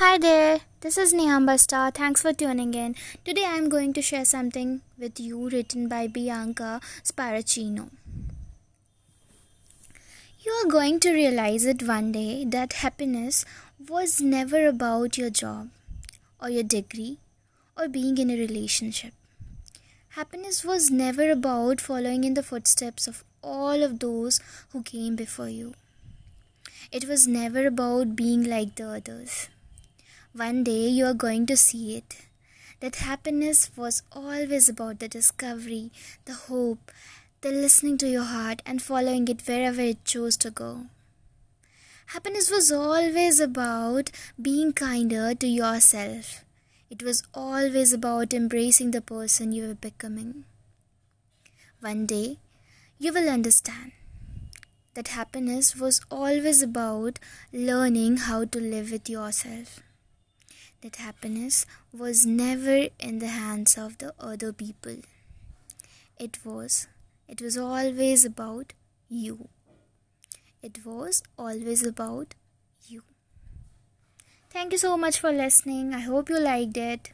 Hi there, this is Nihamba Star. Thanks for tuning in. Today I am going to share something with you written by Bianca Sparacino. You are going to realize it one day that happiness was never about your job or your degree or being in a relationship. Happiness was never about following in the footsteps of all of those who came before you. It was never about being like the others. One day you are going to see it. That happiness was always about the discovery, the hope, the listening to your heart and following it wherever it chose to go. Happiness was always about being kinder to yourself. It was always about embracing the person you were becoming. One day, you will understand that happiness was always about learning how to live with yourself that happiness was never in the hands of the other people. It was, it was always about you. It was always about you. Thank you so much for listening. I hope you liked it.